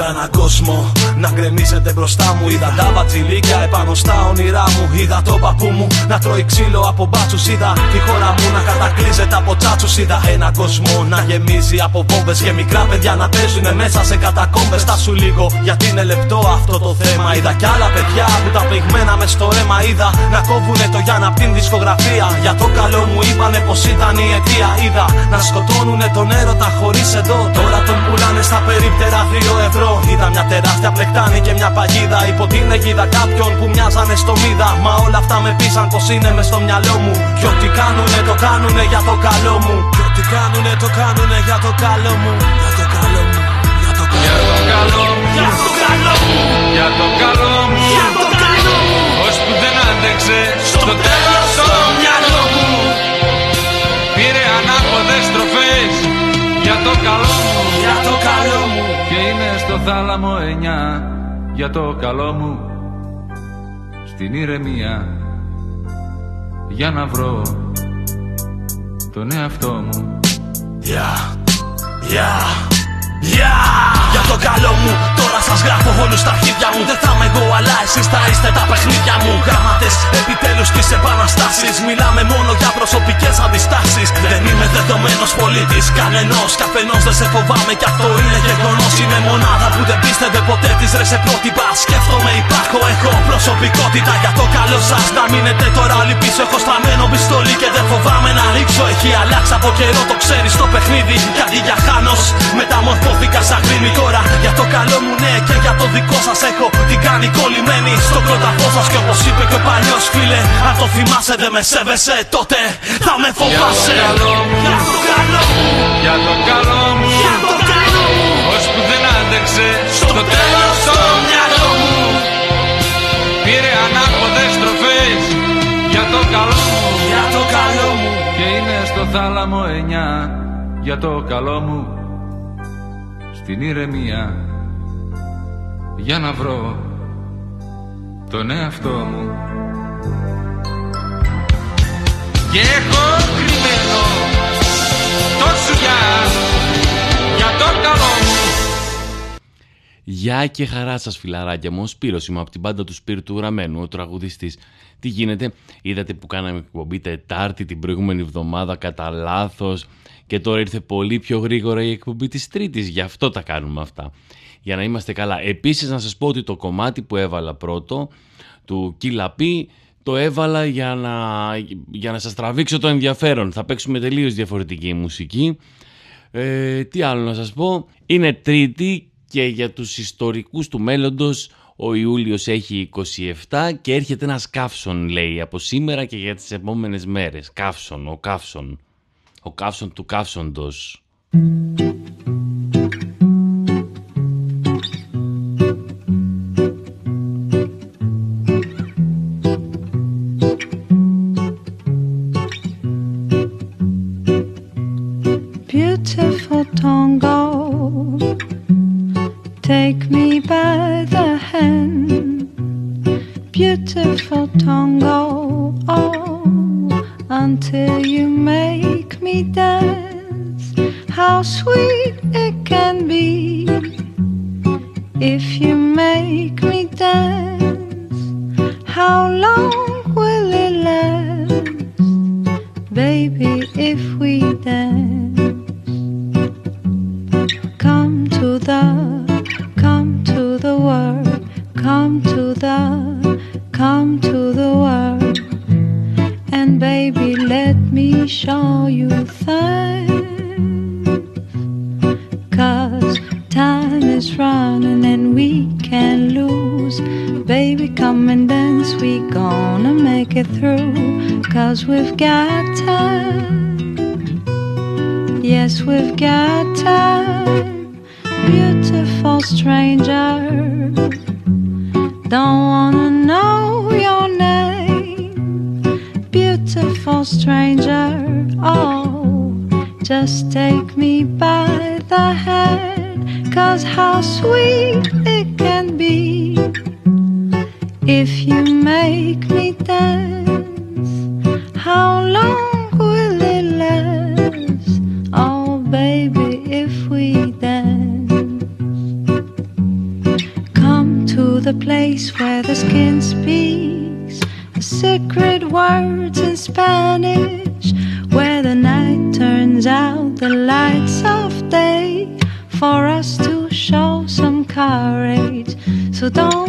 Είδα έναν κόσμο να γκρεμίζεται μπροστά μου. Είδα τα μπατζιλίκια επάνω στα όνειρά μου. Είδα το παππού μου να τρώει ξύλο από μπάτσους. Είδα τη χώρα μου να κατακλείζεται από τσάτσους. Είδα έναν κόσμο να γεμίζει από βόμβες και μικρά παιδιά να παίζουν μέσα σε κατακόμπε. Τα σου λίγο γιατί είναι λεπτό αυτό το θέμα. Είδα κι άλλα παιδιά που τα πηγμένα μες στο αίμα. Είδα να κόβουνε το Γιάννα από την δισκογραφία. Για το καλό μου είπανε πως ήταν η αιτία. Είδα να σκοτώνουνε τον έρωτα χωρίς εδώ. Τώρα τον πουλάνε στα περίπτερα 2 ευρώ. Είδα μια τεράστια πλεκτάνη και μια παγίδα υπό την αιγίδα κάποιον που μοιάζανε στο μίδα. Μα όλα αυτά με πείσαν πως είναι μες στο μυαλό μου. Κι ό,τι κάνουνε το κάνουνε για το καλό μου. Κι ό,τι κάνουνε το κάνουνε για το καλό μου. Για το καλό μου. Για το καλό μου. Για το καλό μου. Για το καλό μου. Για το καλό μου. Ως που δεν άντεξε στο τέλος το μυαλό μου Πήρε ανάποδες στροφές για το καλό μου Για το καλό μου. Και είναι στο θάλαμο εννιά για το καλό μου Στην ηρεμία για να βρω τον εαυτό μου Yeah, yeah, yeah. Για το καλό μου, τώρα σας γράφω όλους στα αρχίδια μου. Δεν θα είμαι εγώ, αλλά εσείς θα είστε τα παιχνίδια μου. Γράμματε επιτέλους της επαναστάσης. Μιλάμε μόνο για προσωπικές αντιστάσεις. Δεν είμαι δεδομένος πολίτης κανενός. Καθενό δεν σε φοβάμαι κι αυτό είναι γεγονός. Είμαι μονάδα που δεν πίστευε ποτέ τη ρες σε πρότυπα. Σκέφτομαι, υπάρχω, έχω προσωπικότητα για το καλό σας. Να μείνετε τώρα όλοι πίσω. Έχω στραμμένο πιστόλι και δεν φοβάμαι να ρίξω. Έχει αλλάξει από καιρό, το ξέρεις το παιχνίδι. Γιατί για χάνος μεταμορφώθηκα σαν γρήμη τώρα. Για το καλό μου, ναι, και για το δικό σας έχω την κάνει κολλημένη στον κρόταφό σας. Και όπως είπε και ο παλιός φίλε, αν το θυμάσαι δεν με σέβεσαι, τότε θα με φοβάσαι. Για το καλό μου. Για το καλό μου. Για το καλό μου Για το καλό μου. Ως που δεν άντεξε στο τέλος το μυαλό μου Πήρε ανάποδες στροφές για το καλό μου Για το καλό μου. Και είναι στο θάλαμο εννιά για το καλό μου Στην ηρεμία για να βρω τον εαυτό μου. Και έχω κρυμμένο το σουγιά για το καλό μου. Γεια και χαρά σας φιλαράκια μου, ο Σπύρος είμαι από την πάντα του Σπύρου του Γραμμένου, ο τραγουδιστής. Τι γίνεται, είδατε που κάναμε εκπομπή Τετάρτη την προηγούμενη εβδομάδα κατά λάθος και τώρα ήρθε πολύ πιο γρήγορα η εκπομπή της Τρίτης, γι' αυτό τα κάνουμε αυτά. Για να είμαστε καλά. Επίσης να σας πω ότι το κομμάτι που έβαλα πρώτο, του Κιλαπή, το έβαλα για να, για να σας τραβήξω το ενδιαφέρον. Θα παίξουμε τελείως διαφορετική μουσική. Ε, τι άλλο να σας πω; Είναι τρίτη και για τους ιστορικούς του μέλλοντος ο Ιούλιος έχει 27 και έρχεται ένας καύσον λέει από σήμερα και για τις επόμενες μέρες. Καύσον, ο καύσον. Ο καύσον του καύσοντος. Beautiful tango, take me by the hand. Beautiful tango, oh, until you make me dance. How sweet it can be if you make me dance. How long will it last, baby, if we dance? Come to the, come to the world, come to the, come to the world, me show you things. Cause time is running and we can't lose. Baby, come and dance, we gonna make it through. Cause we've got time. Yes, we've got time. Beautiful stranger. Don't wanna know your stranger. Oh, just take me by the hand, cause how sweet it can be if you make me dance. How long will it last? Oh, baby, if we dance, come to the place where the skin speaks the secret words. Spanish, where the night turns out the lights of day for us to show some courage. So don't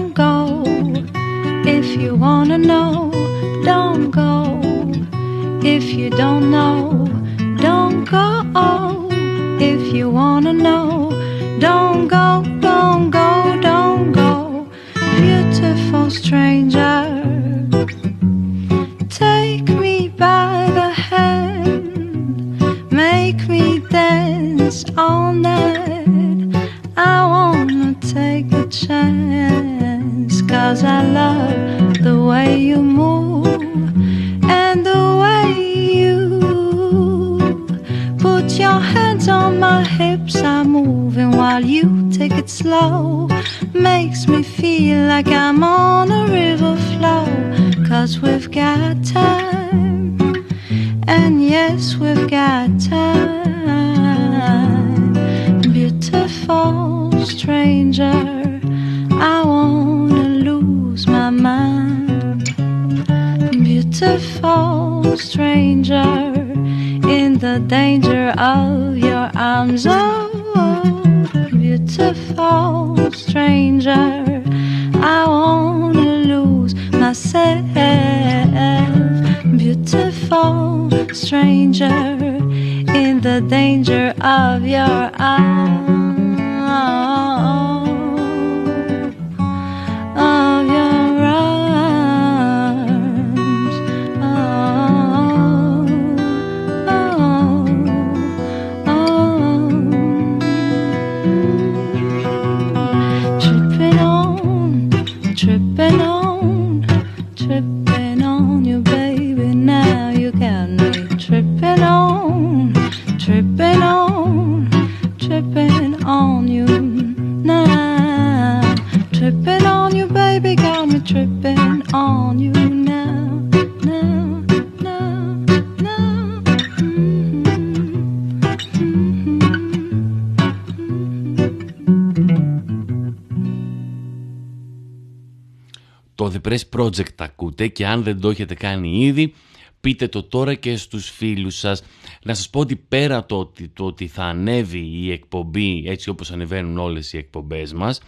project ακούτε και αν δεν το έχετε κάνει ήδη, πείτε το τώρα και στους φίλους σας. Να σας πω ότι πέρα το ότι, το ότι θα ανέβει η εκπομπή έτσι όπως ανεβαίνουν όλες οι εκπομπές μας,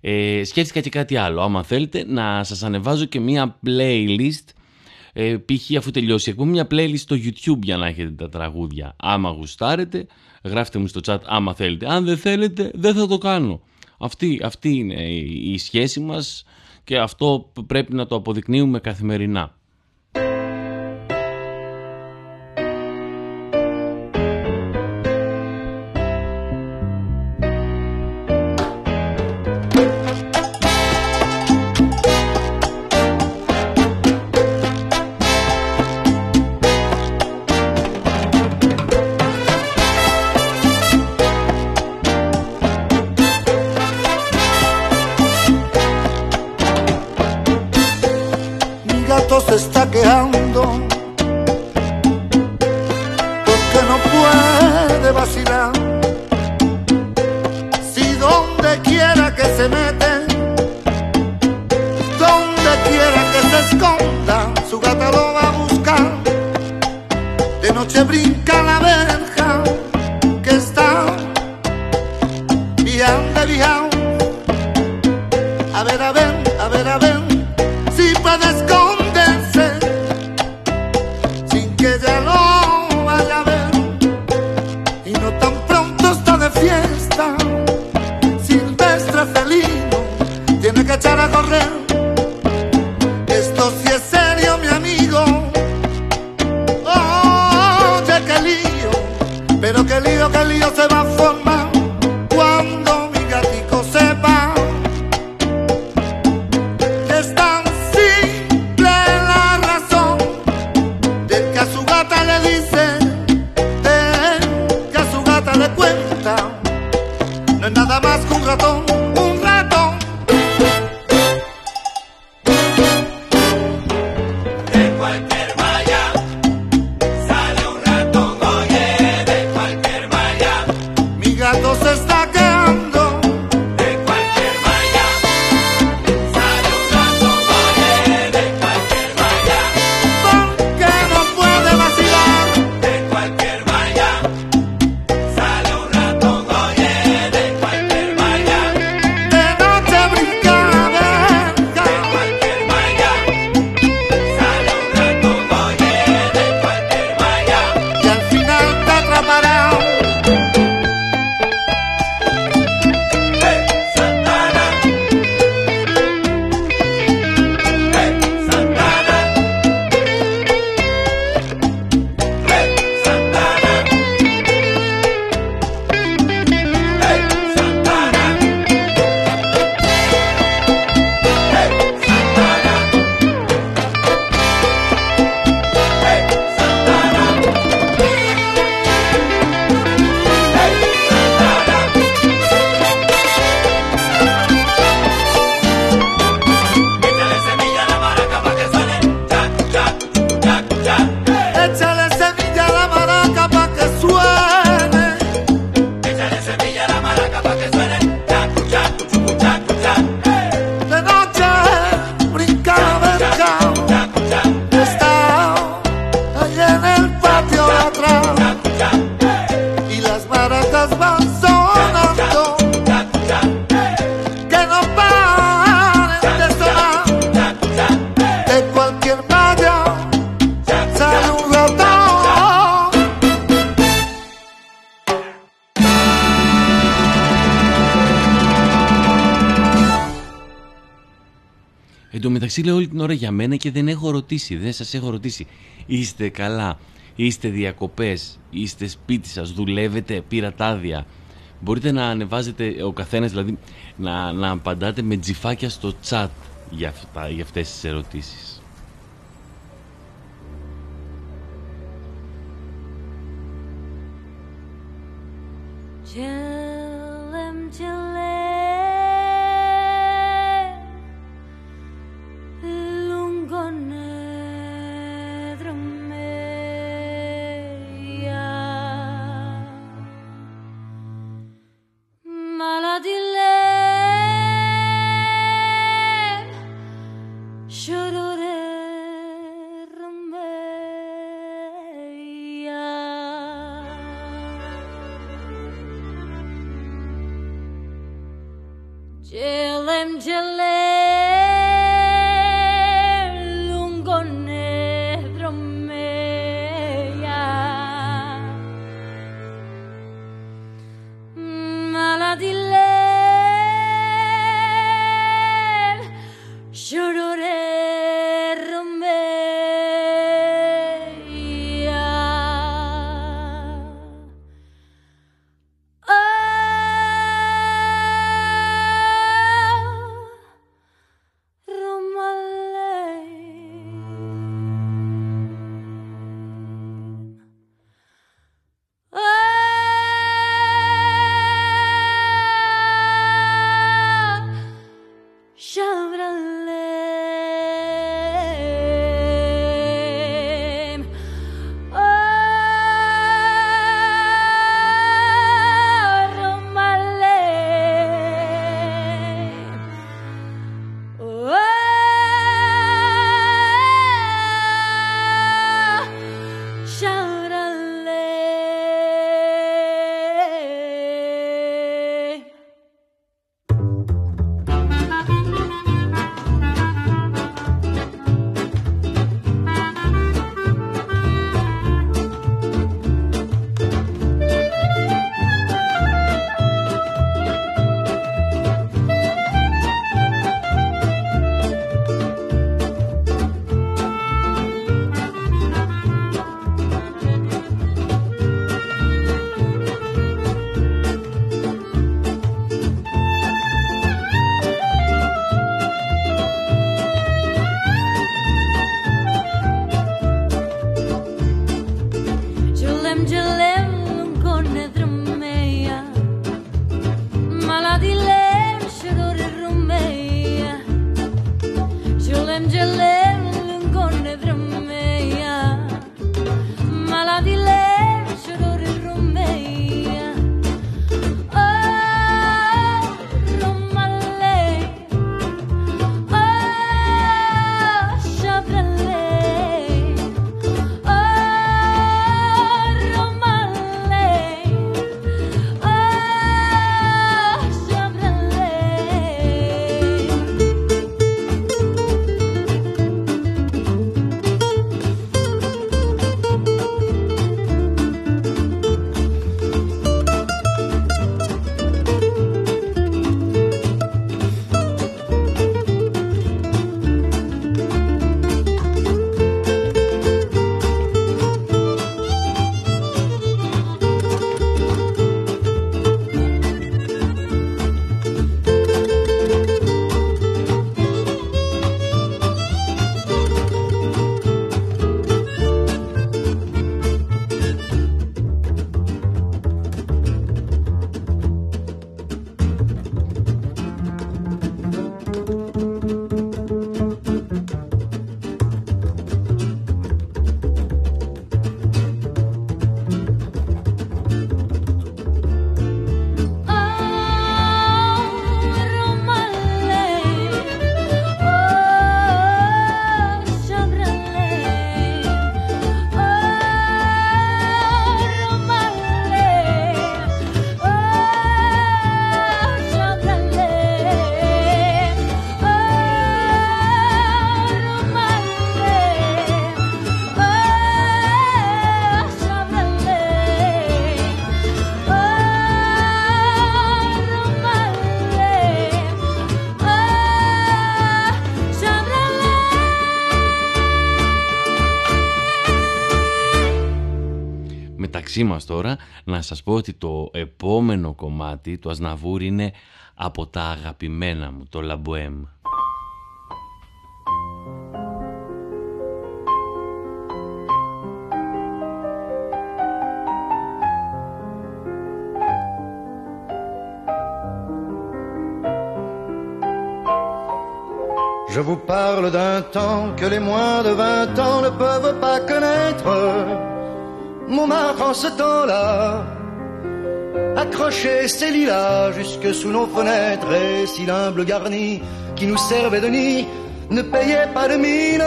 ε, σκέφτηκα και κάτι άλλο. Άμα θέλετε να σας ανεβάζω και μία playlist, ε, π.χ. αφού τελειώσει η εκπομπή, μία playlist στο YouTube για να έχετε τα τραγούδια. Άμα γουστάρετε, γράφτε μου στο chat άμα θέλετε. Αν δεν θέλετε, δεν θα το κάνω. Αυτή, αυτή είναι η σχέση μας και αυτό πρέπει να το αποδεικνύουμε καθημερινά. Για μένα και δεν έχω ρωτήσει, δεν σας έχω ρωτήσει. Είστε καλά, είστε διακοπές, είστε σπίτι σας, δουλεύετε, πήρατε άδεια. Μπορείτε να ανεβάζετε ο καθένας, δηλαδή να, να απαντάτε με τζιφάκια στο chat για, αυτά, για αυτές τις ερωτήσεις. Μεταξύ μας τώρα να σας πω ότι το επόμενο κομμάτι του Ασναβούρ είναι από τα αγαπημένα μου, το Λαμποέμ. Je vous parle d'un temps que les moins de vingt ans ne peuvent pas connaître. Montmartre en ce temps-là accrochait ses lilas jusque sous nos fenêtres et si l'humble garni qui nous servait de nid ne payait pas de mine.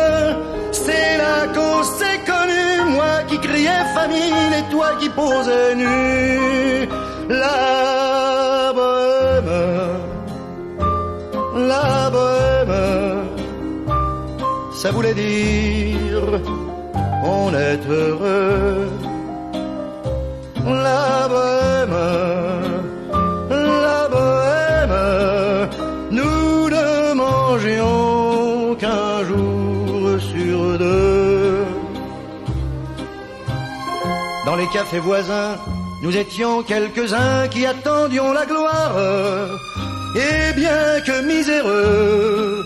C'est là qu'on s'est connu, moi qui criais famine et toi qui posais nu. La bohème, la bohème, ça voulait dire on est heureux. La bohème, la bohème, nous ne mangions qu'un jour sur deux. Dans les cafés voisins, nous étions quelques-uns qui attendions la gloire. Et bien que miséreux,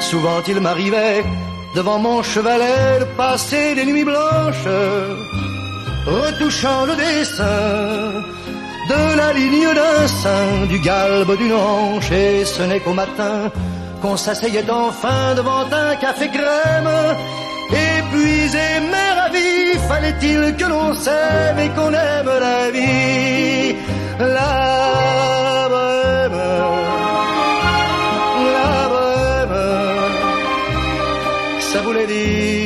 Souvent il m'arrivait devant mon chevalet de passer des nuits blanches, retouchant le dessin de la ligne d'un sein, du galbe d'une hanche, et ce n'est qu'au matin qu'on s'asseyait enfin devant un café crème. Épuisé mais ravi, fallait-il que l'on s'aime et qu'on aime la vie. La bohème, la bohème, ça voulait dire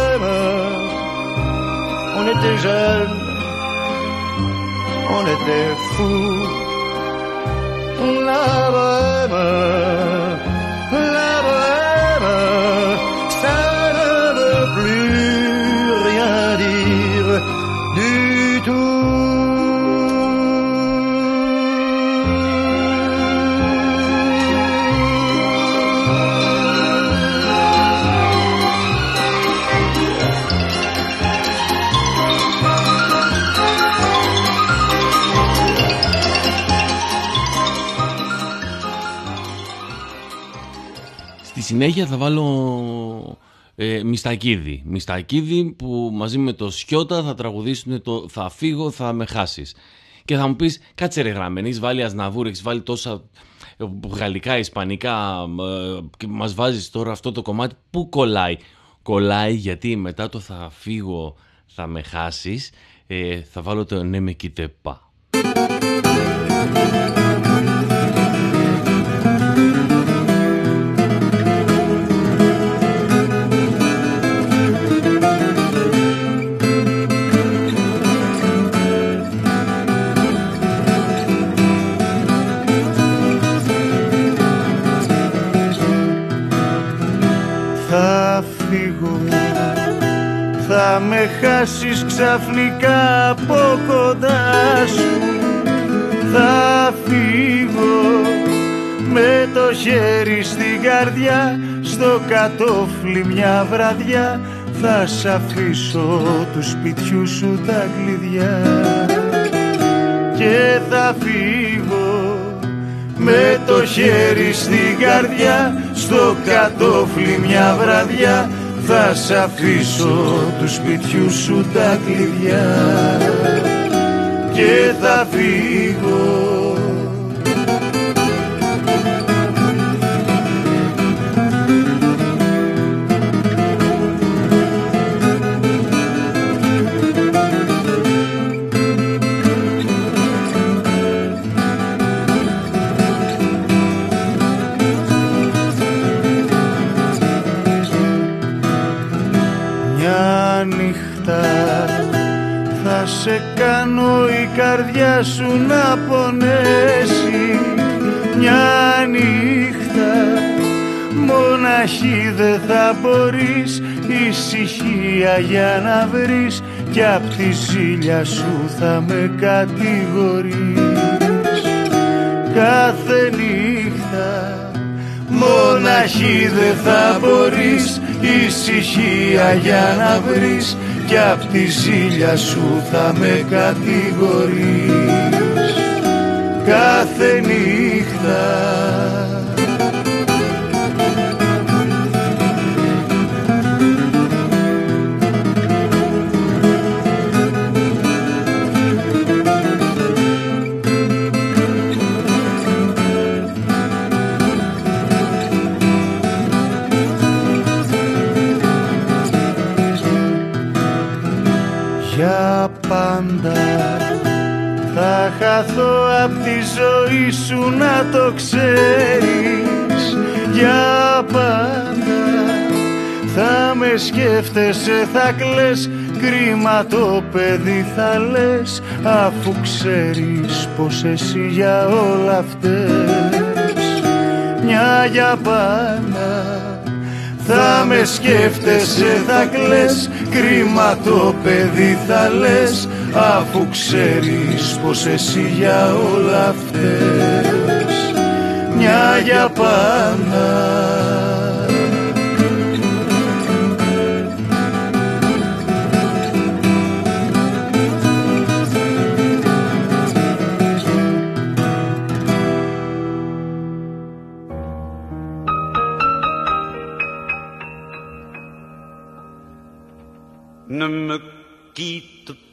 on était jeune, on était fou, on συνέχεια θα βάλω ε, Μιστακίδη. Μιστακίδη που μαζί με το Σιώτα θα τραγουδήσουν το «Θα φύγω, θα με χάσεις». Και θα μου πεις, κάτσε ρε γραμμένη, έχεις βάλει Ασναβούρ, έχεις βάλει τόσα ε, γαλλικά, ισπανικά ε, και μας βάζεις τώρα αυτό το κομμάτι. Πού κολλάει; Κολλάει γιατί μετά το «Θα φύγω, θα με χάσεις» ε, θα βάλω το «Ναι με κοίτεπα». Χάσεις ξαφνικά από κοντά σου. Θα φύγω με το χέρι στην καρδιά στο κατόφλι μια βραδιά. Θα σ' αφήσω του σπιτιού σου τα κλειδιά. Και θα φύγω με το χέρι στην καρδιά στο κατόφλι μια βραδιά θα σ' αφήσω του σπιτιού σου τα κλειδιά και θα φύγω καρδιά σου να πονέσει. Μια νύχτα μοναχή δεν θα μπορείς. Ησυχία για να βρεις κι απ' τη ζήλια σου θα με κατηγορείς. Κάθε νύχτα μοναχή δεν θα μπορείς. Ησυχία για να βρεις κι απ' τη ζήλια σου θα με κατηγορείς. Κάθε νύχτα χαθώ απ' τη ζωή σου να το ξέρεις. Για πάντα θα με σκέφτεσαι θα κλαις. Κρίμα το παιδί θα λες αφού ξέρεις πως εσύ για όλα αυτές μια για πάντα θα με σκέφτεσαι θα κλαις. Κρίμα το παιδί θα λες αφού ξέρεις πως εσύ για όλα αυτές μια για πάντα. Ne me quitte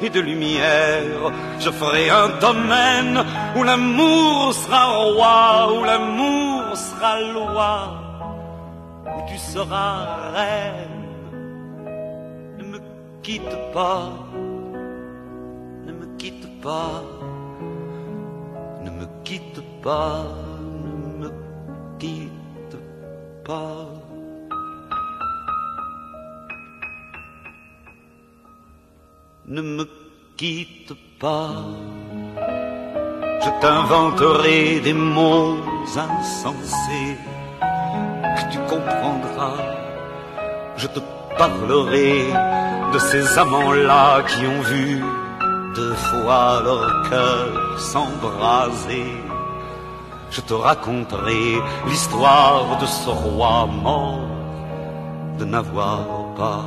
et de lumière. Je ferai un domaine où l'amour sera roi, où l'amour sera loi, où tu seras reine. Ne me quitte pas, ne me quitte pas, ne me quitte pas, ne me quitte ne me quitte pas, je t'inventerai des mots insensés que tu comprendras. Je te parlerai de ces amants-là qui ont vu deux fois leur cœur s'embraser je te raconterai l'histoire de ce roi mort de n'avoir pas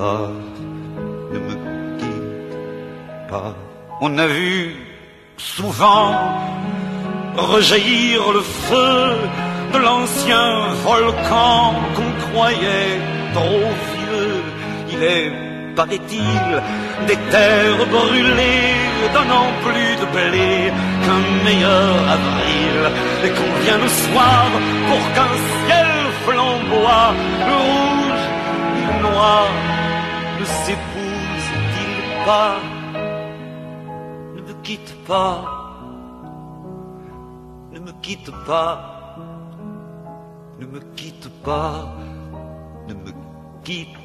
ne me quitte pas. On a vu souvent rejaillir le feu de l'ancien volcan qu'on croyait trop vieux. Il est, paraît-il, des terres brûlées, donnant plus de blé qu'un meilleur avril. Et qu'on vient le soir pour qu'un ciel flamboie, le rouge le noir ne s'épousent-ils pas Ne me quitte pas, ne me quitte pas, ne me quitte pas, ne me quitte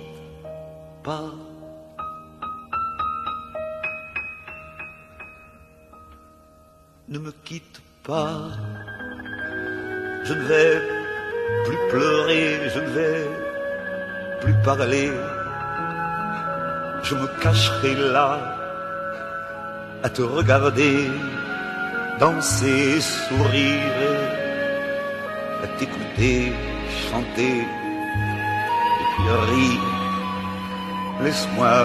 pas. Ne me quitte pas, je ne vais plus pleurer, je ne vais plus parler, je me cacherai là à te regarder danser, sourire, à t'écouter chanter et puis rire. Laisse-moi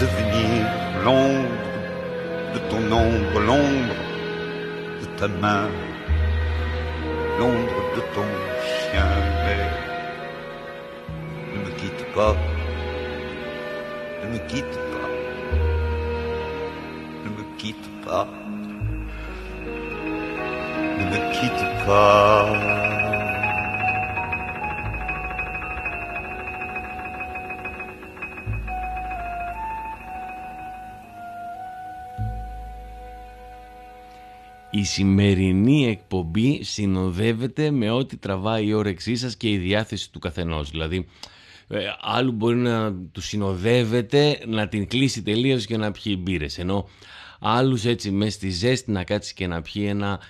devenir l'ombre de ton ombre, l'ombre de ta main, l'ombre de ton chien. Mais ne me quitte pas, ne me quitte pas, ne me quitte pas, ne me quitte pas. Η σημερινή εκπομπή συνοδεύεται με ό,τι τραβάει η όρεξή σας και η διάθεση του καθενός. Δηλαδή, ε, άλλου μπορεί να του συνοδεύεται να την κλείσει τελείως και να πιει μπύρες. Ενώ άλλους έτσι μέσα στη ζέστη να κάτσει και να πιει ένα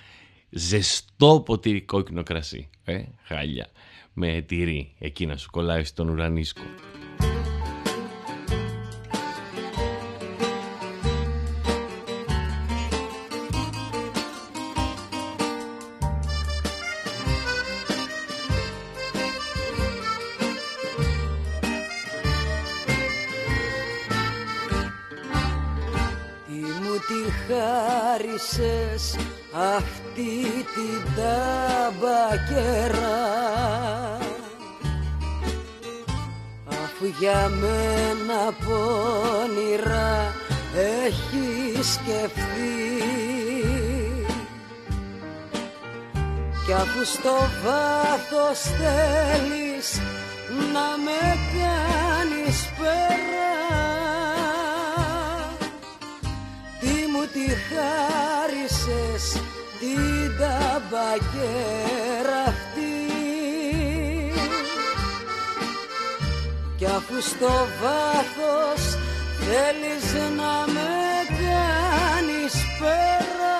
ζεστό ποτήρι κόκκινο κρασί. Ε, χάλια. Με τυρί. Εκεί να σου κολλάει στον ουρανίσκο. Την ταμπακέρα Αφού για μένα πόνιρα έχεις σκεφτεί. Κι αφού στο βάθος θέλεις να με κάνεις πέρα Τι μου τη χάρισες την ταμπακέρα αυτή. Κι αφού στο βάθος θέλεις να με κάνεις πέρα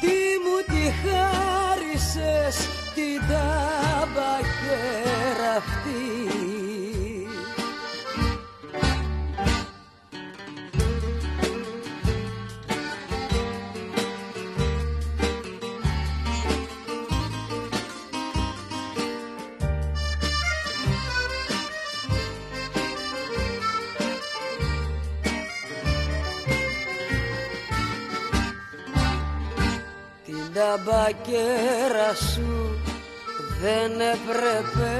Τι μου τη χάρισες την ταμπακέρα αυτή Την ταμπακέρα σου δεν έπρεπε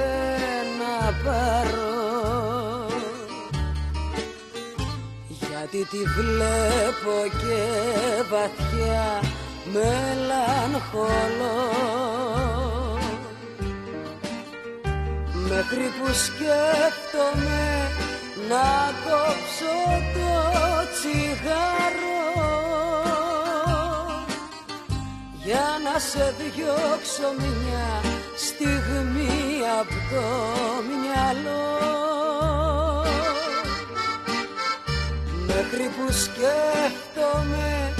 να πάρω. Γιατί τη βλέπω και βαθιά μελαγχολώ Μέχρι που σκέφτομαι να κόψω το τσιγάρο να σε διώξω μια στιγμή από το μυαλό. Μέχρι που σκέφτομαι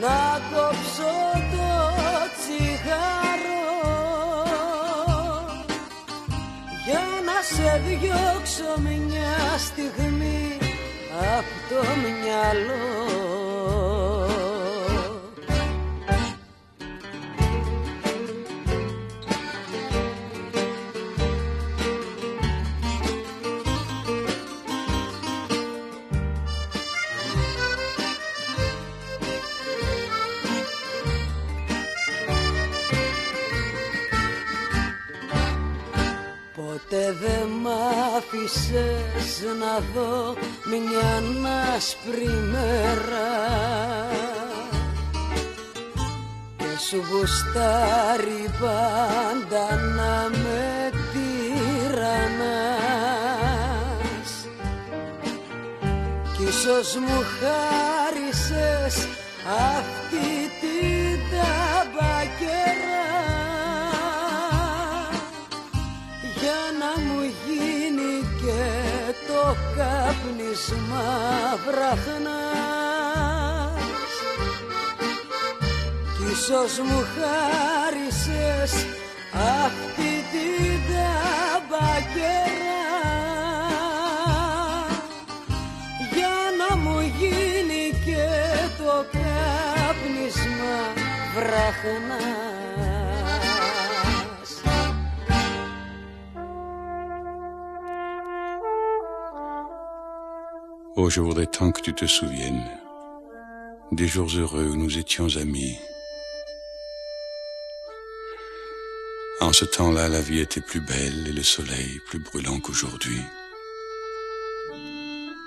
να κόψω το τσιγάρο. Για να σε διώξω μια στιγμή από το μυαλό άφησες να δω μια άσπρη μέρα. Και σου γουστάρει πάντα να με τυραννάς. Κι ίσως μου χάρισες αυτή την ταμπακέρα το κάπνισμα βραχνάς κι ίσως μου χάρισες αυτή την ταμπακέρα για να μου γίνει και το κάπνισμα βραχνάς Oh, je voudrais tant que tu te souviennes des jours heureux où nous étions amis. En ce temps-là, la vie était plus belle et le soleil plus brûlant qu'aujourd'hui.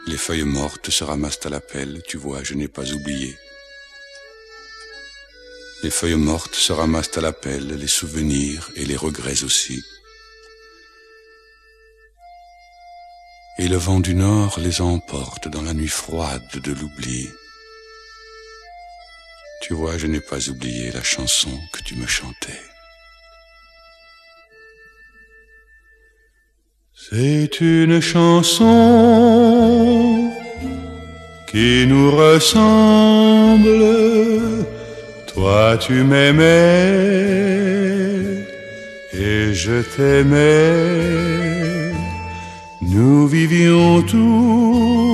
Les feuilles mortes se ramassent à la pelle, tu vois, je n'ai pas oublié. Les feuilles mortes se ramassent à la pelle, les souvenirs et les regrets aussi. Et le vent du nord les emporte dans la nuit froide de l'oubli. Tu vois, je n'ai pas oublié la chanson que tu me chantais. C'est une chanson qui nous ressemble. Toi tu m'aimais et je t'aimais. Nous vivions tous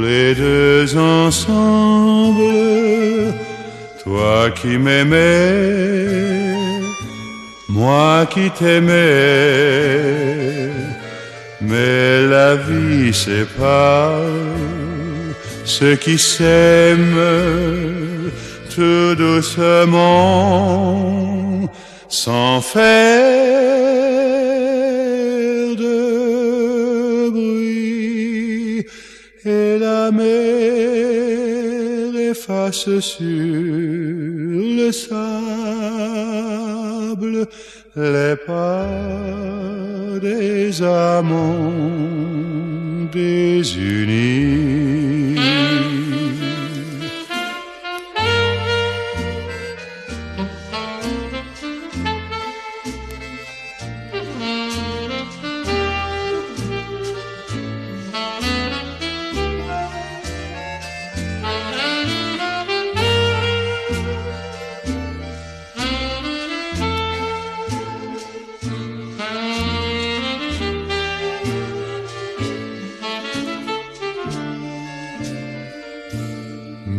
les deux ensemble. Toi qui m'aimais, moi qui t'aimais. Mais la vie sépare ceux qui s'aiment tout doucement sans faire la mer efface sur le sable les pas des amants désunis.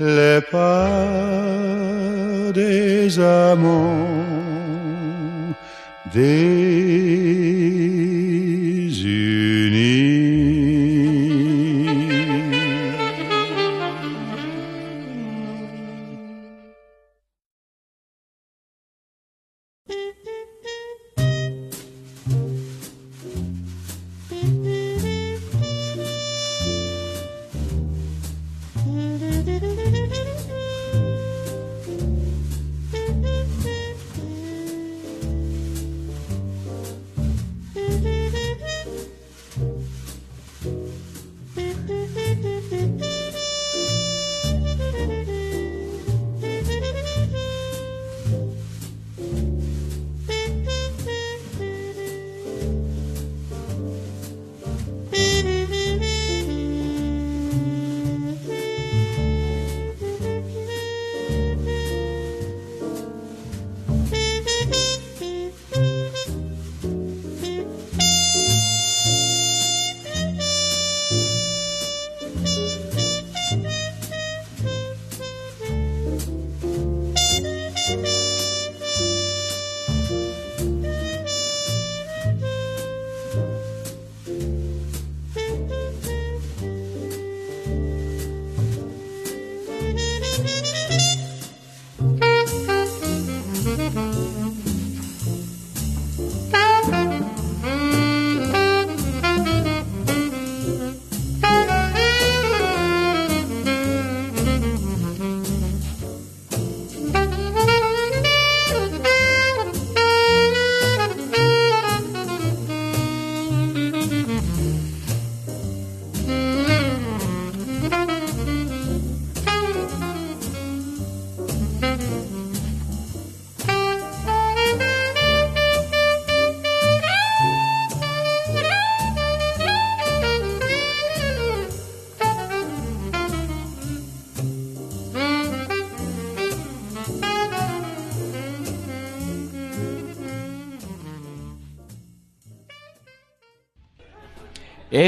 les pas des amants désunis.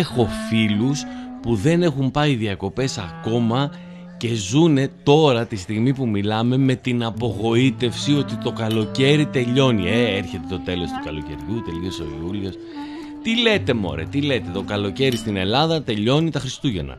Έχω φίλους που δεν έχουν πάει διακοπές ακόμα και ζούνε τώρα τη στιγμή που μιλάμε με την απογοήτευση ότι το καλοκαίρι τελειώνει. Ε, έρχεται το τέλος του καλοκαιριού, τελείωσε ο Ιούλιος. Τι λέτε μωρέ, τι λέτε, το καλοκαίρι στην Ελλάδα τελειώνει τα Χριστούγεννα.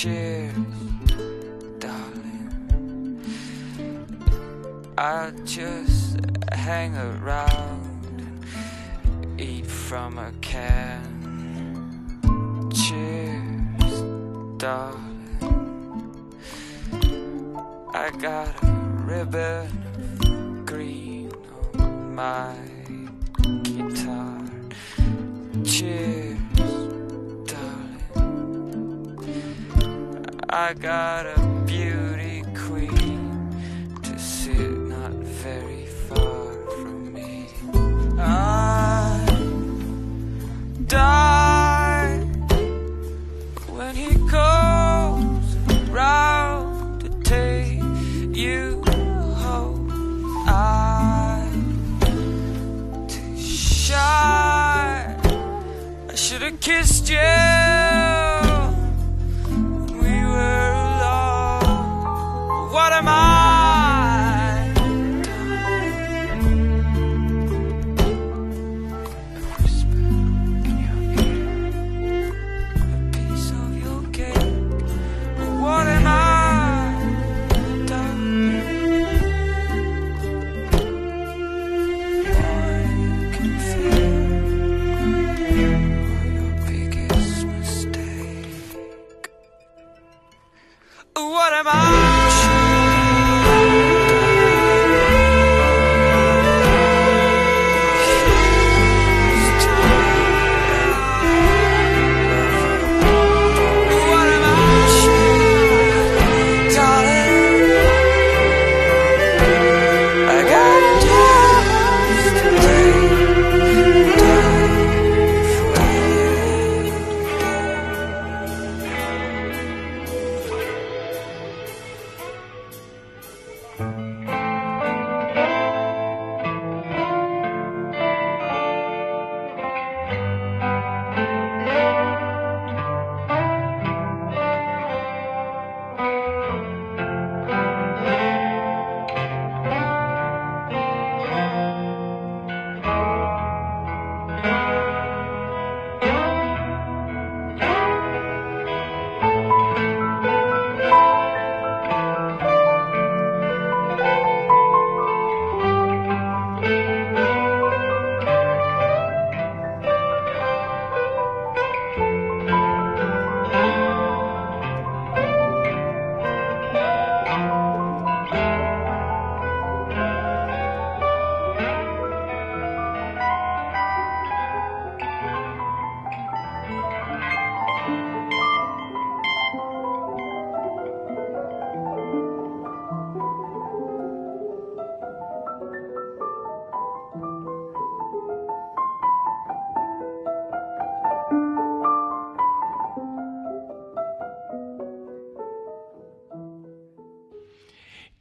Cheers, darling. I'll just hang around and eat from a can. Cheers, darling. I got a ribbon green on my guitar. Cheers, I got a beauty queen to sit not very far from me. I die when he goes round to take you home. I should have kissed you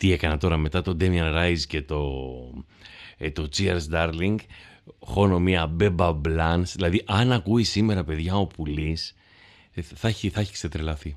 Τι έκανα τώρα μετά το Damian Rise και το, ε, το Cheers Darling. Χώνω μία μπέμπα μπλάνς, δηλαδή αν ακούει σήμερα παιδιά ο πουλής ε, θα έχει, θα έχει ξετρελαθεί.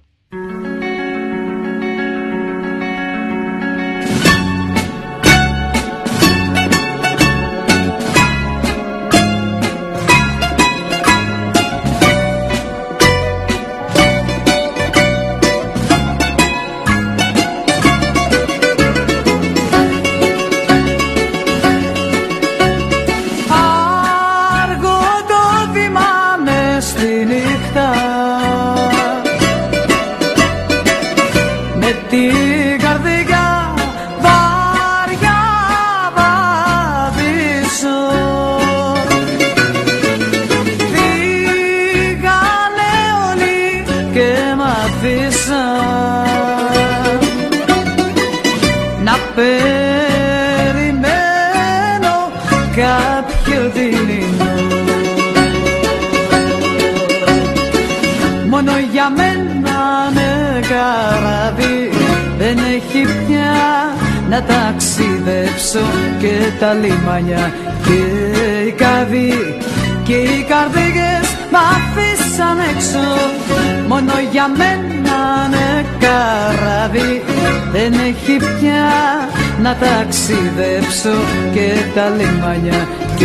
Ταξιδέψω και τα λιμάνια και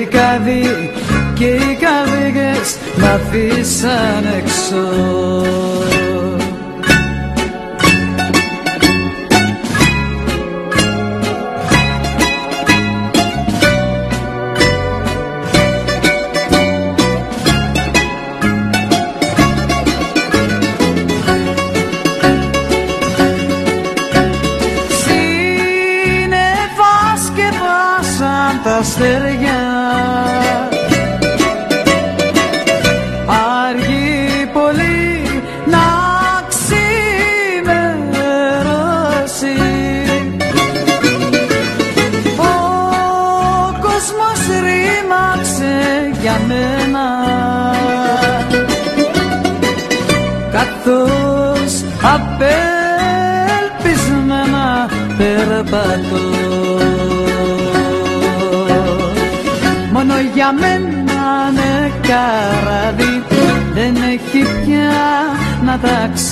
οι καβοί και οι καρδίγες μ' αφήσαν έξω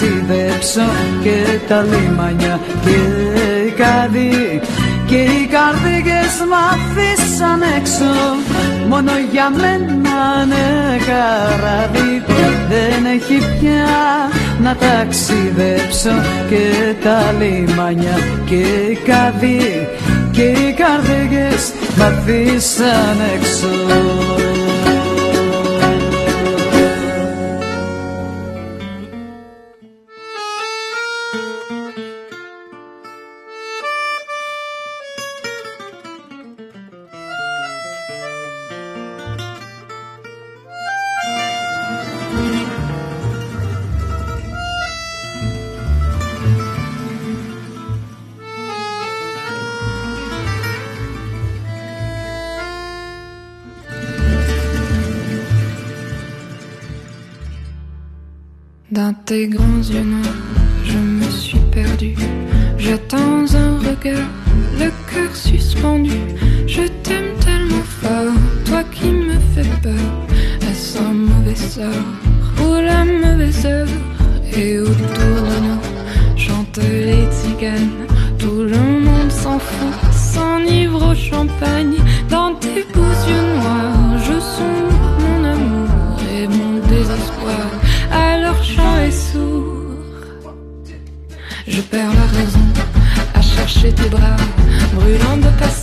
ταξιδέψω και τα λιμάνια και οι καδί και οι καρδίγες μ' αφήσαν έξω. Μόνο για μένα ναι καράβι δεν έχει πια να ταξιδέψω. Και τα λιμάνια και οι καδί και οι καρδίγες μ' αφήσαν έξω tes grands yeux noirs, je me suis perdue. J'attends un regard, le cœur suspendu. Je t'aime tellement fort, toi qui me fais peur. Est-ce un mauvais sort ou la mauvaise heure? Et autour de nous chantent les tziganes. Tout le monde s'en fout, s'enivre au champagne. Dans tes beaux yeux chercher tes bras, brûlant de passion.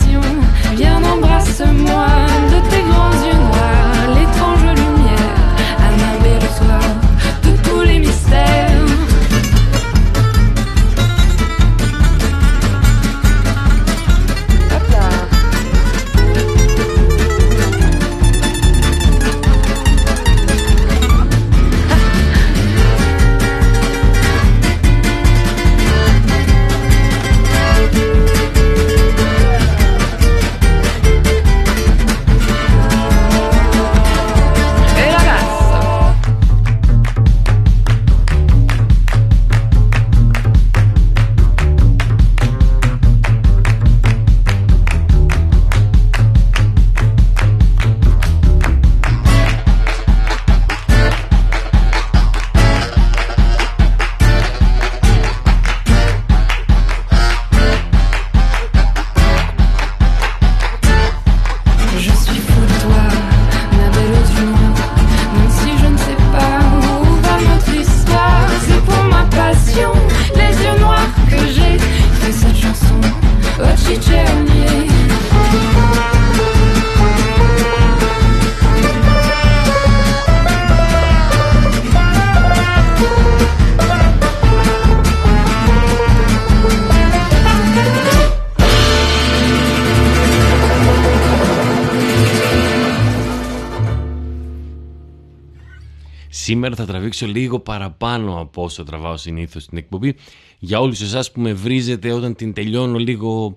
Τραβήξω λίγο παραπάνω από όσο τραβάω συνήθως στην εκπομπή για όλους εσάς που με βρίζετε όταν την τελειώνω λίγο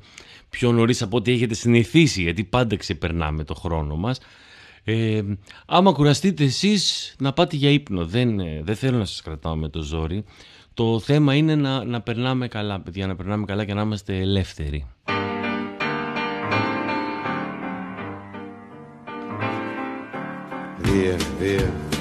πιο νωρίς από ό,τι έχετε συνηθίσει γιατί πάντα ξεπερνάμε το χρόνο μας. Ε, άμα κουραστείτε εσείς να πάτε για ύπνο, δεν, ε, δεν θέλω να σας κρατάω με το ζόρι. Το θέμα είναι να, να περνάμε καλά, παιδιά, να περνάμε καλά και να είμαστε ελεύθεροι. Via, via,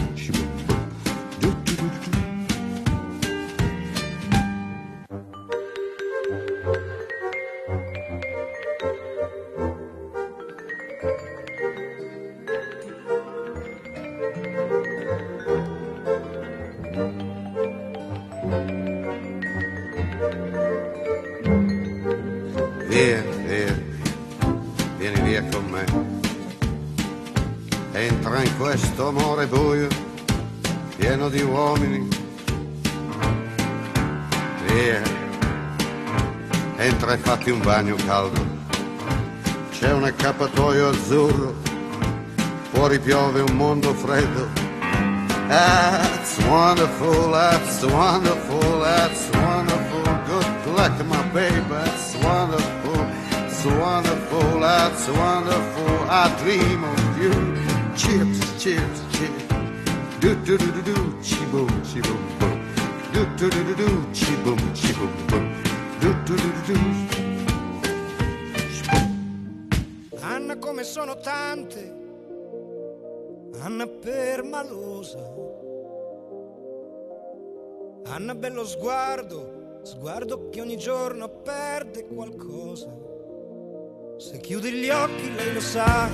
fatti un bagno caldo. C'è un accappatoio azzurro, fuori piove un mondo freddo. That's wonderful, that's wonderful, that's wonderful. Good luck, my baby, that's wonderful, it's wonderful, that's wonderful. I dream of you. Chips, chips, chips. Do do do do do, chi boom, chi boom. Do do do do do, chi boom, chi boom boom. Do do do do do. Come sono tante, Anna permalosa. Anna bello sguardo, sguardo che ogni giorno perde qualcosa. Se chiudi gli occhi lei lo sa.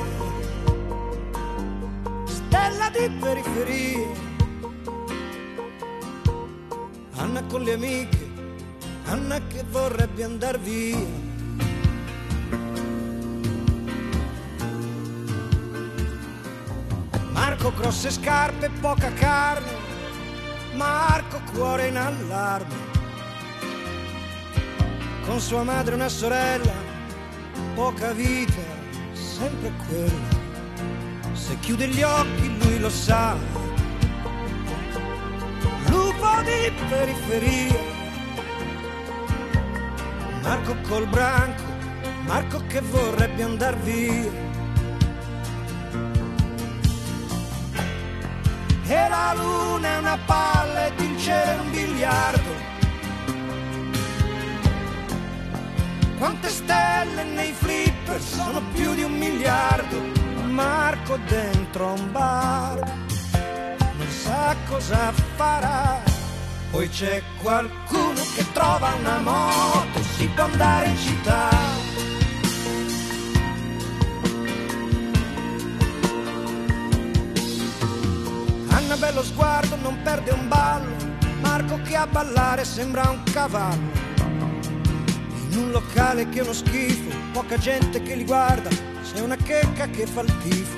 Stella di periferia. Anna con le amiche, Anna che vorrebbe andar via. Marco grosse scarpe, poca carne, Marco cuore in allarme. Con sua madre una sorella, poca vita, sempre quella. Se chiude gli occhi lui lo sa. Lupo di periferia. Marco col branco, Marco che vorrebbe andar via. E la luna è una palla ed il cielo è un biliardo. Quante stelle nei flipper sono più di un miliardo. Marco dentro un bar non sa cosa farà. Poi c'è qualcuno che trova una moto, si può andare in città. Anna bello sguardo, non perde un ballo. Marco che a ballare sembra un cavallo. In un locale che è uno schifo, poca gente che li guarda, c'è una checca che fa il tifo.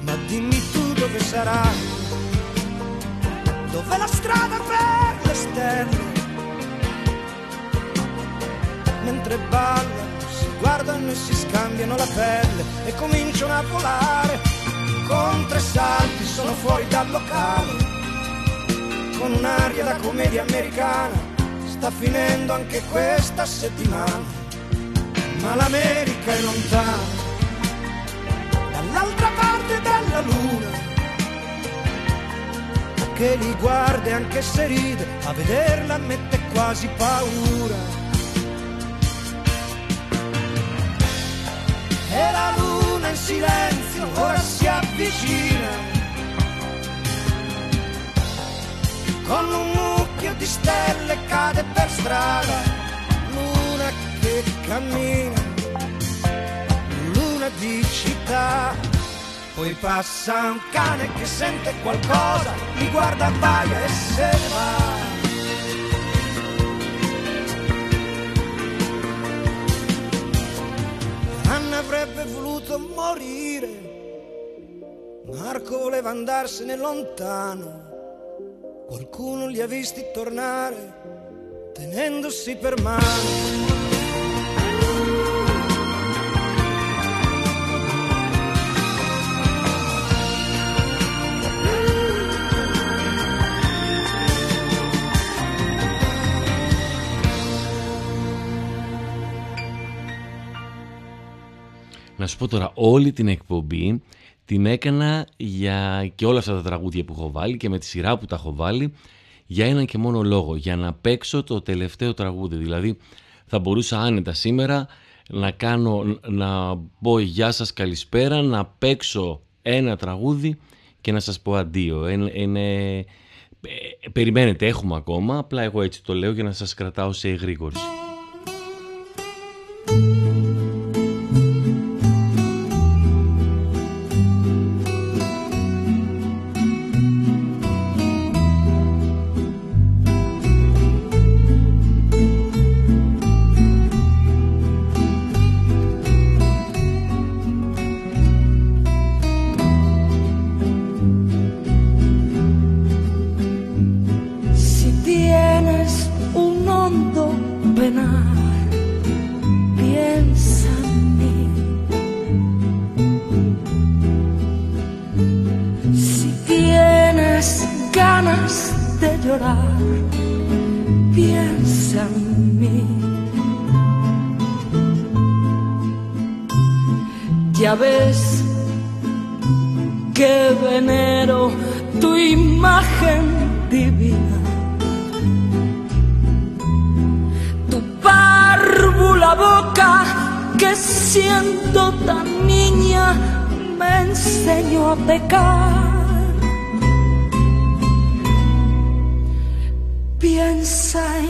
Ma dimmi tu dove sarà? Dov'è la strada per le stelle? mentre ballano, si guardano e si scambiano la pelle e cominciano a volare. Con tre salti sono fuori dal locale, con un'aria da commedia americana, sta finendo anche questa settimana, ma l'America è lontana, dall'altra parte della luna che li guarda anche se ride, a vederla mette quasi paura. E la luna in silenzio ora si avvicina, con un mucchio di stelle cade per strada, luna che cammina, luna di città. Poi passa un cane che sente qualcosa, mi guarda, appaia e se ne va. Avrebbe voluto morire, Marco voleva andarsene lontano, qualcuno li ha visti tornare tenendosi per mano. Να σου πω τώρα, όλη την εκπομπή την έκανα για και όλα αυτά τα τραγούδια που έχω βάλει και με τη σειρά που τα έχω βάλει για έναν και μόνο λόγο, για να παίξω το τελευταίο τραγούδι. Δηλαδή θα μπορούσα άνετα σήμερα να κάνω, να πω γεια σας καλησπέρα, να παίξω ένα τραγούδι και να σας πω αντίο. Είναι, είναι, ε, περιμένετε, έχουμε ακόμα, απλά εγώ έτσι το λέω για να σας κρατάω σε εγρήγορση. Ya ves que venero tu imagen divina. Tu párvula boca que siendo tan niña me enseñó a pecar. Piensa en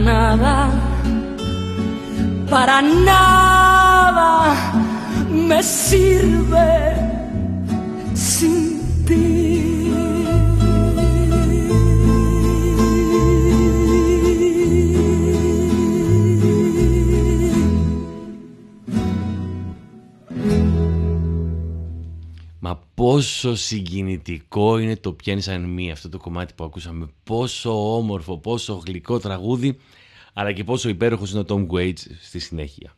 nada. πόσο συγκινητικό είναι το πιάνει σαν μία αυτό το κομμάτι που ακούσαμε. Πόσο όμορφο, πόσο γλυκό τραγούδι, αλλά και πόσο υπέροχος είναι ο Tom Waits στη συνέχεια.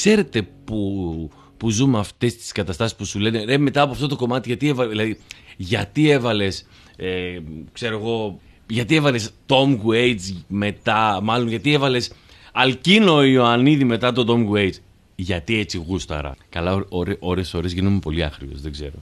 Ξέρετε που, που ζούμε αυτές τις καταστάσεις που σου λένε ρε μετά από αυτό το κομμάτι γιατί, έβαλε, δηλαδή, γιατί έβαλες ε, ξέρω γιατί έβαλες Tom Waits μετά μάλλον γιατί έβαλες Αλκίνο Ιωαννίδη μετά τον Tom Waits; Γιατί έτσι γούσταρα. Καλά, ώρες ώρες γίνομαι πολύ άχριος, δεν ξέρω.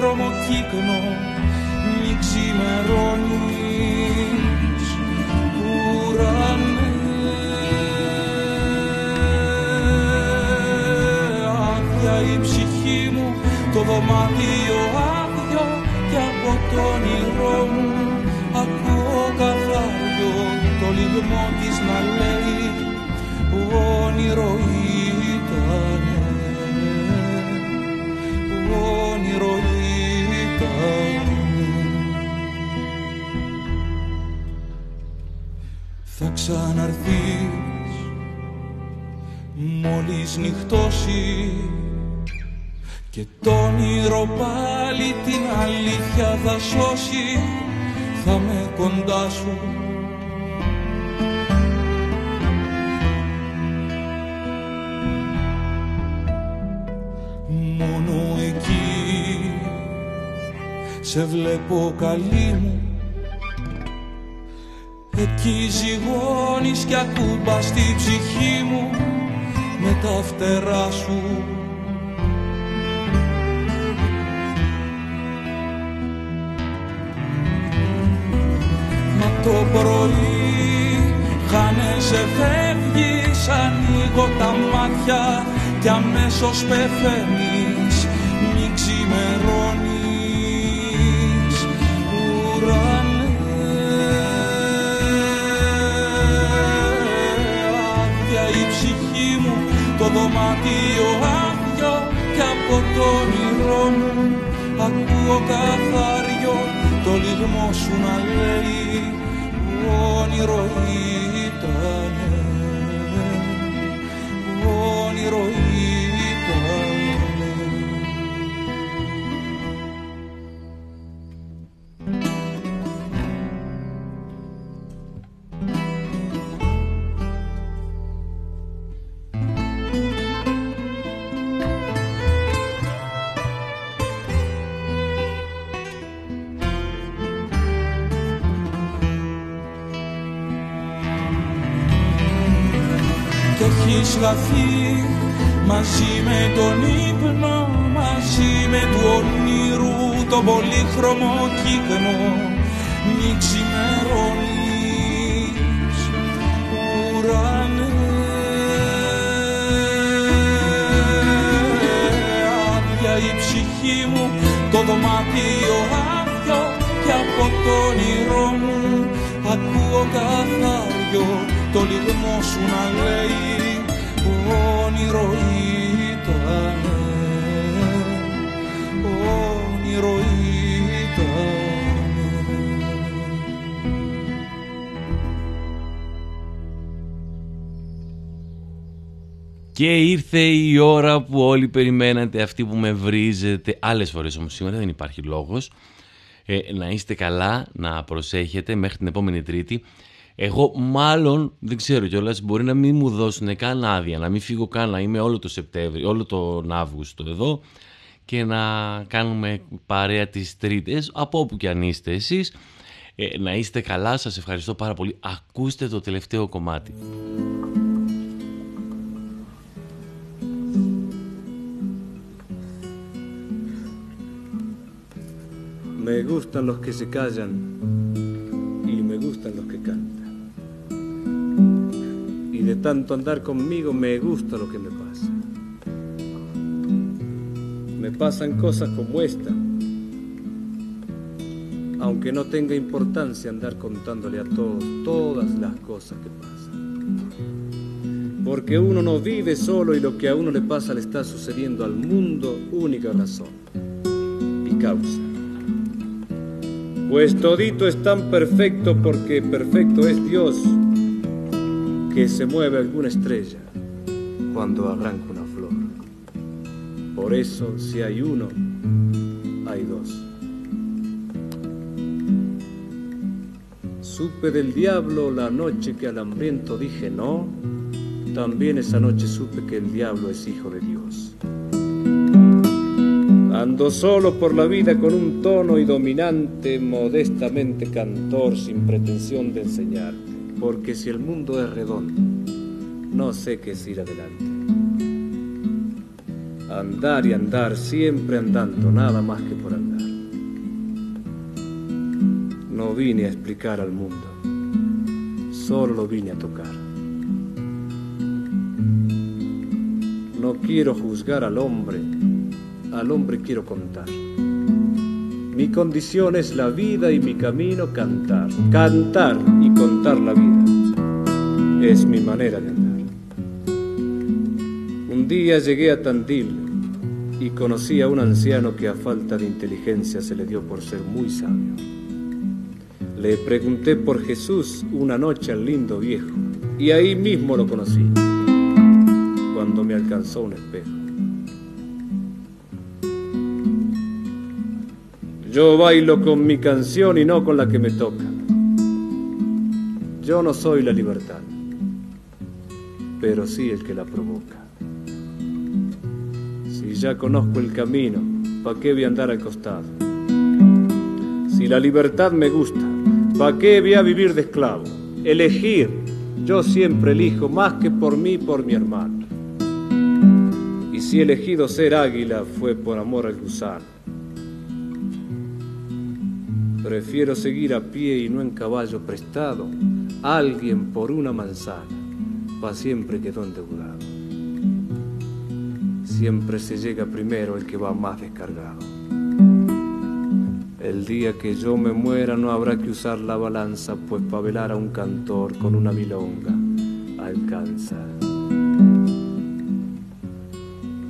黒もくの。Και το όνειρο πάλι την αλήθεια θα σώσει θα με κοντά σου. Μόνο εκεί σε βλέπω καλή μου. Εκεί ζυγώνεις κι ακούμπας στη ψυχή μου με τα φτερά σου το πρωί. Χάνεσαι φεύγεις ανοίγω τα μάτια κι αμέσως πεθαίνεις. Μη ξημερώνεις. Ουρανέ. Άδεια η ψυχή μου το δωμάτιο άδειο κι από το όνειρό μου. Ακούω καθάριο το λιγμό σου να λέει يرهب έχεις χαθεί μαζί με τον ύπνο μαζί με του ονείρου τον πολύχρωμο κύκνο μη ξημερώνεις ουρανέ. Άδεια η ψυχή μου το δωμάτιο άδειο και από το όνειρό μου ακούω καθάριο το λιγμό σου να λέει όνειρο ήτανε όνειρο ήτανε Και ήρθε η ώρα που όλοι περιμένατε, αυτοί που με βρίζετε. Άλλες φορές όμως σήμερα δεν υπάρχει λόγος. Ε, να είστε καλά, να προσέχετε μέχρι την επόμενη Τρίτη. Εγώ μάλλον, δεν ξέρω κιόλας, μπορεί να μην μου δώσουν καν άδεια, να μην φύγω καν, να είμαι όλο το Σεπτέμβριο, όλο τον Αύγουστο εδώ και να κάνουμε παρέα τις Τρίτες, από όπου και αν είστε εσείς. Ε, να είστε καλά, σας ευχαριστώ πάρα πολύ. Ακούστε το τελευταίο κομμάτι. Me gustan los que se callan de tanto andar conmigo me gusta lo que me pasa. Me pasan cosas como esta, aunque no tenga importancia andar contándole a todos todas las cosas que pasan. Porque uno no vive solo y lo que a uno le pasa le está sucediendo al mundo, única razón y causa. Pues todito es tan perfecto porque perfecto es Dios que se mueve alguna estrella cuando arranca una flor. Por eso si hay uno, hay dos. Supe del diablo la noche que al hambriento dije no, también esa noche supe que el diablo es hijo de Dios. Ando solo por la vida con un tono y dominante, modestamente cantor, sin pretensión de enseñarte, porque si el mundo es redondo, no sé qué es ir adelante. Andar y andar, siempre andando, nada más que por andar. No vine a explicar al mundo, solo lo vine a tocar. No quiero juzgar al hombre, al hombre quiero contar. Mi condición es la vida y mi camino cantar. Cantar y contar la vida es mi manera de andar. Un día llegué a Tandil y conocí a un anciano que a falta de inteligencia se le dio por ser muy sabio. Le pregunté por Jesús una noche al lindo viejo y ahí mismo lo conocí, cuando me alcanzó un espejo. Yo bailo con mi canción y no con la que me toca. Yo no soy la libertad, pero sí el que la provoca. Si ya conozco el camino, ¿pa' qué voy a andar al costado? Si la libertad me gusta, ¿pa' qué voy a vivir de esclavo? Elegir, yo siempre elijo más que por mí, por mi hermano. Y si he elegido ser águila fue por amor al gusano. Prefiero seguir a pie y no en caballo prestado. Alguien por una manzana, pa' siempre quedó endeudado. Siempre se llega primero el que va más descargado. El día que yo me muera no habrá que usar la balanza, pues pa' velar a un cantor con una milonga alcanza.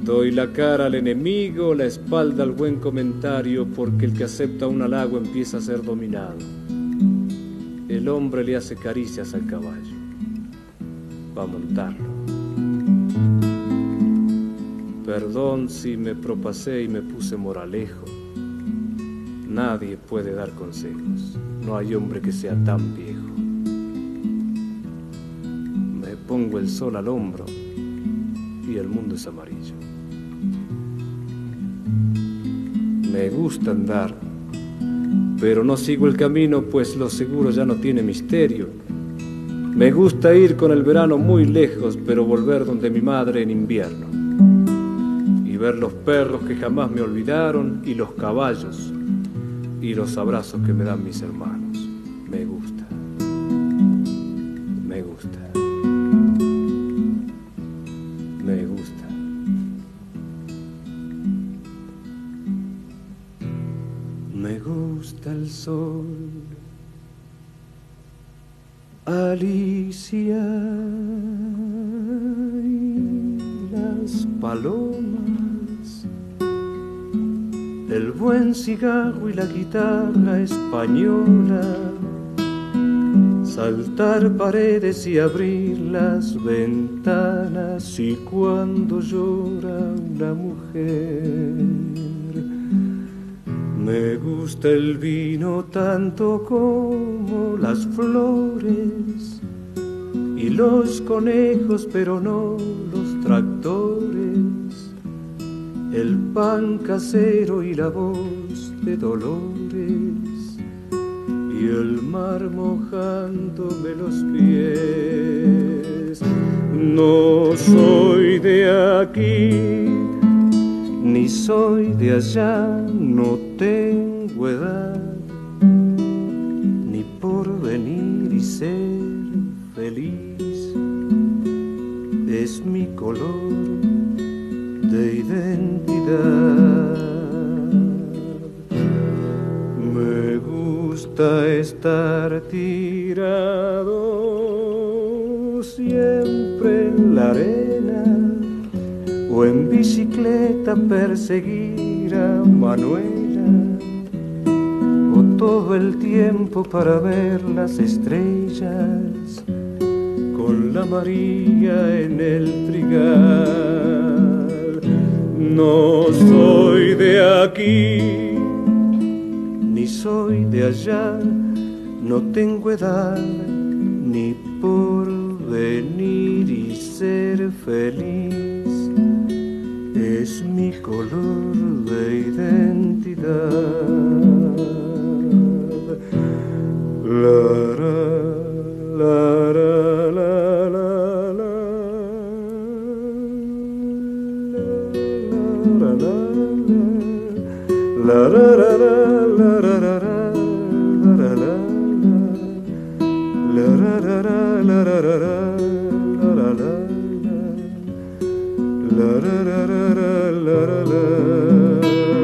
Doy la cara al enemigo, la espalda al buen comentario, porque el que acepta un halago empieza a ser dominado. El hombre le hace caricias al caballo, va a montarlo. Perdón si me propasé y me puse moralejo. Nadie puede dar consejos, no hay hombre que sea tan viejo. Me pongo el sol al hombro y el mundo es amarillo. Me gusta andar, pero no sigo el camino, pues lo seguro ya no tiene misterio. Me gusta ir con el verano muy lejos, pero volver donde mi madre en invierno. Y ver los perros que jamás me olvidaron y los caballos y los abrazos que me dan mis hermanos. Me gusta. El sol. Alicia y las palomas, el buen cigarro y la guitarra española, saltar paredes y abrir las ventanas y cuando llora una mujer. Me gusta el vino tanto como las flores y los conejos, pero no los tractores, el pan casero y la voz de dolores y el mar mojándome los pies. No soy de aquí ni soy de allá, no tengo edad, ni por venir y ser feliz. Es mi color de identidad. Me gusta estar tirado siempre en la arena o en bicicleta perseguir a Manuela o todo el tiempo para ver las estrellas con la María en el trigal. No soy de aquí, ni soy de allá, no tengo edad ni por venir y ser feliz es mi color de identidad. La, la, la la la la. La, la, la, la, la.